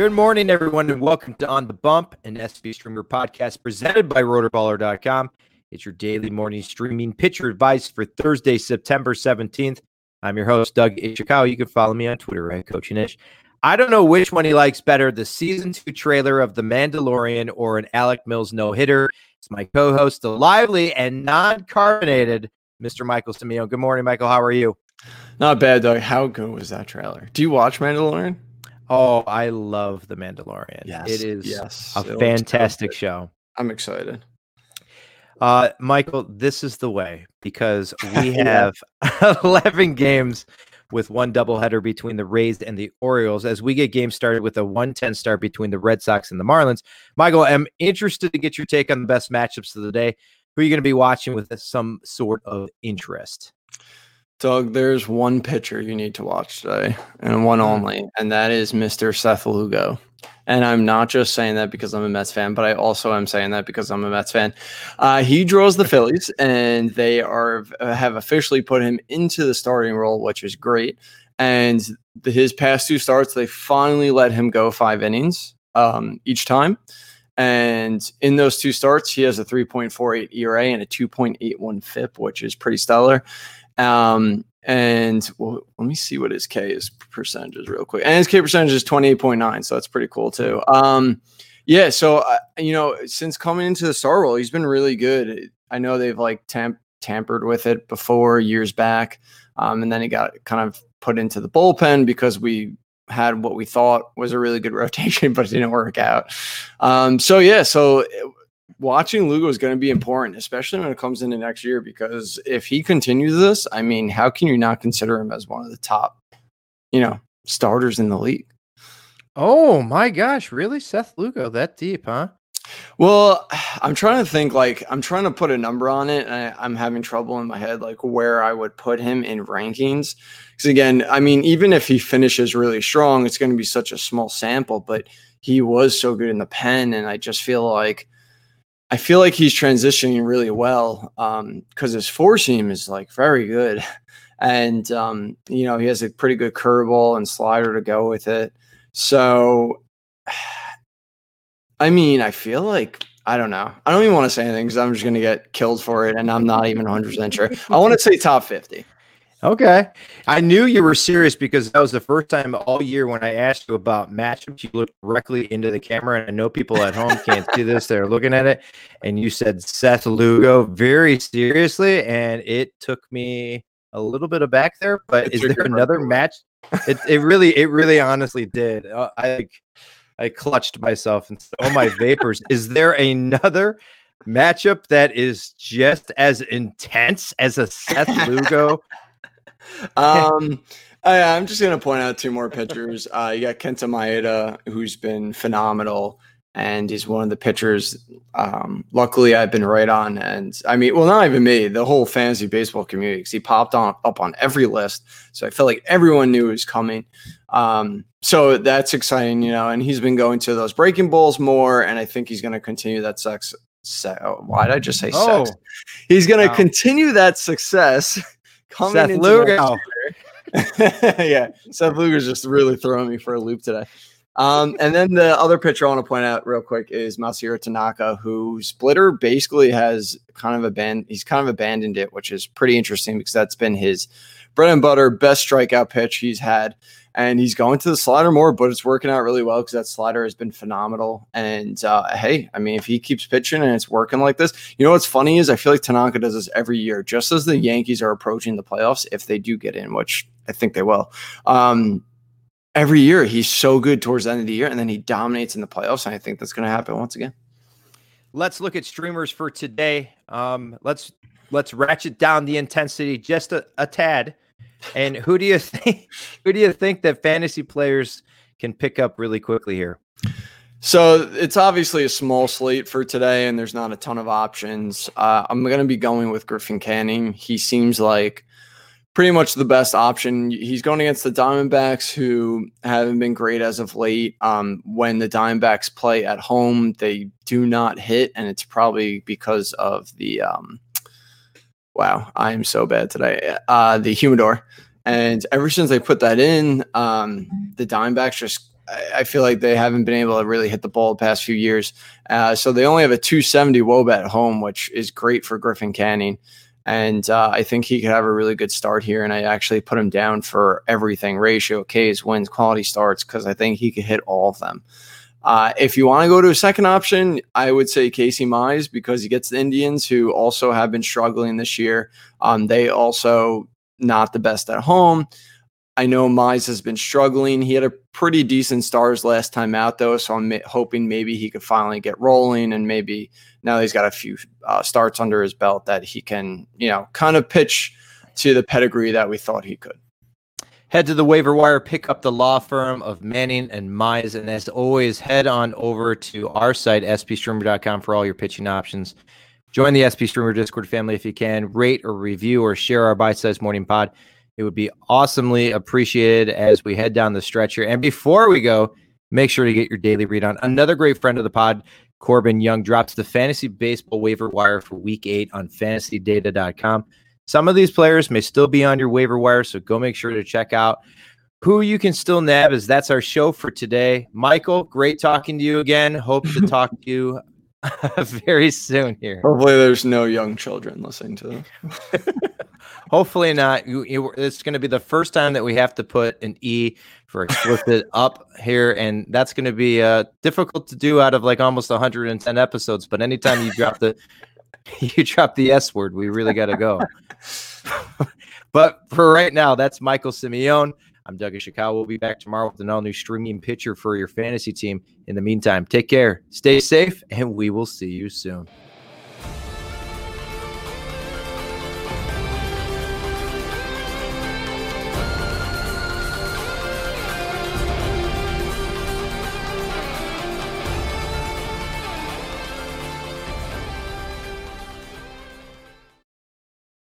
Good morning, everyone, and welcome to On the Bump, an SP Streamer podcast presented by Rotoballer.com. It's your daily morning streaming pitcher advice for Thursday, September 17th. I'm your host, Doug Ishikawa. You can follow me on Twitter at Coaching Ish. I don't know which one he likes better the season two trailer of The Mandalorian or an Alec Mills no hitter. It's my co host, the lively and non carbonated Mr. Michael Simeo. Good morning, Michael. How are you? Not bad, Doug. How good was that trailer? Do you watch Mandalorian? Oh, I love The Mandalorian. Yes, it is yes. a it fantastic show. I'm excited. Uh, Michael, this is the way because we have 11 games with one doubleheader between the Rays and the Orioles as we get games started with a 110 start between the Red Sox and the Marlins. Michael, I'm interested to get your take on the best matchups of the day. Who are you going to be watching with some sort of interest? Doug, there's one pitcher you need to watch today, and one mm-hmm. only, and that is Mr. Seth Lugo. And I'm not just saying that because I'm a Mets fan, but I also am saying that because I'm a Mets fan. Uh, he draws the Phillies, and they are have officially put him into the starting role, which is great. And the, his past two starts, they finally let him go five innings um, each time. And in those two starts, he has a 3.48 ERA and a 2.81 FIP, which is pretty stellar. Um, and well, let me see what his K is percentages real quick. And his K percentage is 28.9. So that's pretty cool too. Um, yeah. So, uh, you know, since coming into the star role, he's been really good. I know they've like tamp- tampered with it before years back. Um, and then he got kind of put into the bullpen because we had what we thought was a really good rotation, but it didn't work out. Um, so yeah, so watching Lugo is going to be important, especially when it comes into next year, because if he continues this, I mean, how can you not consider him as one of the top, you know, starters in the league? Oh my gosh, really? Seth Lugo that deep, huh? Well, I'm trying to think like I'm trying to put a number on it, and I, am having trouble in my head like where I would put him in rankings. Because again, I mean, even if he finishes really strong, it's going to be such a small sample. But he was so good in the pen, and I just feel like I feel like he's transitioning really well because um, his four seam is like very good, and um, you know he has a pretty good curveball and slider to go with it. So, I mean, I feel like I don't know. I don't even want to say anything because I'm just going to get killed for it, and I'm not even 100 percent sure. I want to say top 50. Okay. I knew you were serious because that was the first time all year when I asked you about matchups, you looked directly into the camera. And I know people at home can't see this, they're looking at it. And you said Seth Lugo very seriously. And it took me a little bit of back there, but is there another match? It, it really, it really honestly did. Uh, I I clutched myself and said, Oh my vapors. is there another matchup that is just as intense as a Seth Lugo um, I, am just going to point out two more pitchers. Uh, you got Kenta Maeda, who's been phenomenal, and he's one of the pitchers. Um, luckily, I've been right on, and I mean, well, not even me, the whole fantasy baseball community, because he popped on up on every list. So I felt like everyone knew he was coming. Um, so that's exciting, you know. And he's been going to those breaking balls more, and I think he's going to continue that sex. Se- why did I just say oh. sex? He's going to wow. continue that success coming Seth Lugo. yeah, Seth Lugo's just really throwing me for a loop today. Um, and then the other pitcher I want to point out real quick is Masahiro Tanaka, who Splitter basically has kind of abandoned. He's kind of abandoned it, which is pretty interesting because that's been his bread and butter, best strikeout pitch he's had and he's going to the slider more, but it's working out really well because that slider has been phenomenal. And uh, hey, I mean, if he keeps pitching and it's working like this, you know what's funny is I feel like Tanaka does this every year, just as the Yankees are approaching the playoffs, if they do get in, which I think they will. Um, every year he's so good towards the end of the year, and then he dominates in the playoffs, and I think that's going to happen once again. Let's look at streamers for today. Um, let's let's ratchet down the intensity just a, a tad. And who do you think who do you think that fantasy players can pick up really quickly here? So it's obviously a small slate for today, and there's not a ton of options. Uh, I'm going to be going with Griffin Canning. He seems like pretty much the best option. He's going against the Diamondbacks, who haven't been great as of late. Um, when the Diamondbacks play at home, they do not hit, and it's probably because of the um, wow, I am so bad today. Uh, the humidor. And ever since they put that in, um, the Diamondbacks just I feel like they haven't been able to really hit the ball the past few years. Uh, so they only have a 270 WOBA at home, which is great for Griffin Canning. And uh, I think he could have a really good start here. And I actually put him down for everything ratio, Ks, wins, quality starts, because I think he could hit all of them. Uh, if you want to go to a second option, I would say Casey Mize because he gets the Indians, who also have been struggling this year. Um, they also not the best at home. I know Mize has been struggling. He had a pretty decent stars last time out, though, so I'm hoping maybe he could finally get rolling, and maybe now he's got a few uh, starts under his belt that he can, you know, kind of pitch to the pedigree that we thought he could. Head to the waiver wire, pick up the law firm of Canning and Mize. And as always, head on over to our site, spstreamer.com, for all your pitching options. Join the SP Streamer Discord family if you can. Rate or review or share our bite sized morning pod. It would be awesomely appreciated as we head down the stretch here. And before we go, make sure to get your daily read on another great friend of the pod, Corbin Young, drops the fantasy baseball waiver wire for week eight on fantasydata.com. Some of these players may still be on your waiver wire, so go make sure to check out who you can still nab. As that's our show for today. Michael, great talking to you again. Hope to talk to you very soon here. Hopefully, there's no young children listening to them. Hopefully not. You, you, it's going to be the first time that we have to put an E for explicit up here, and that's going to be uh, difficult to do out of like almost 110 episodes. But anytime you drop the you dropped the S word, we really got to go. but for right now, that's Michael Simeone. I'm Doug Ishikawa. We'll be back tomorrow with an all new streaming pitcher for your fantasy team. In the meantime, take care, stay safe, and we will see you soon.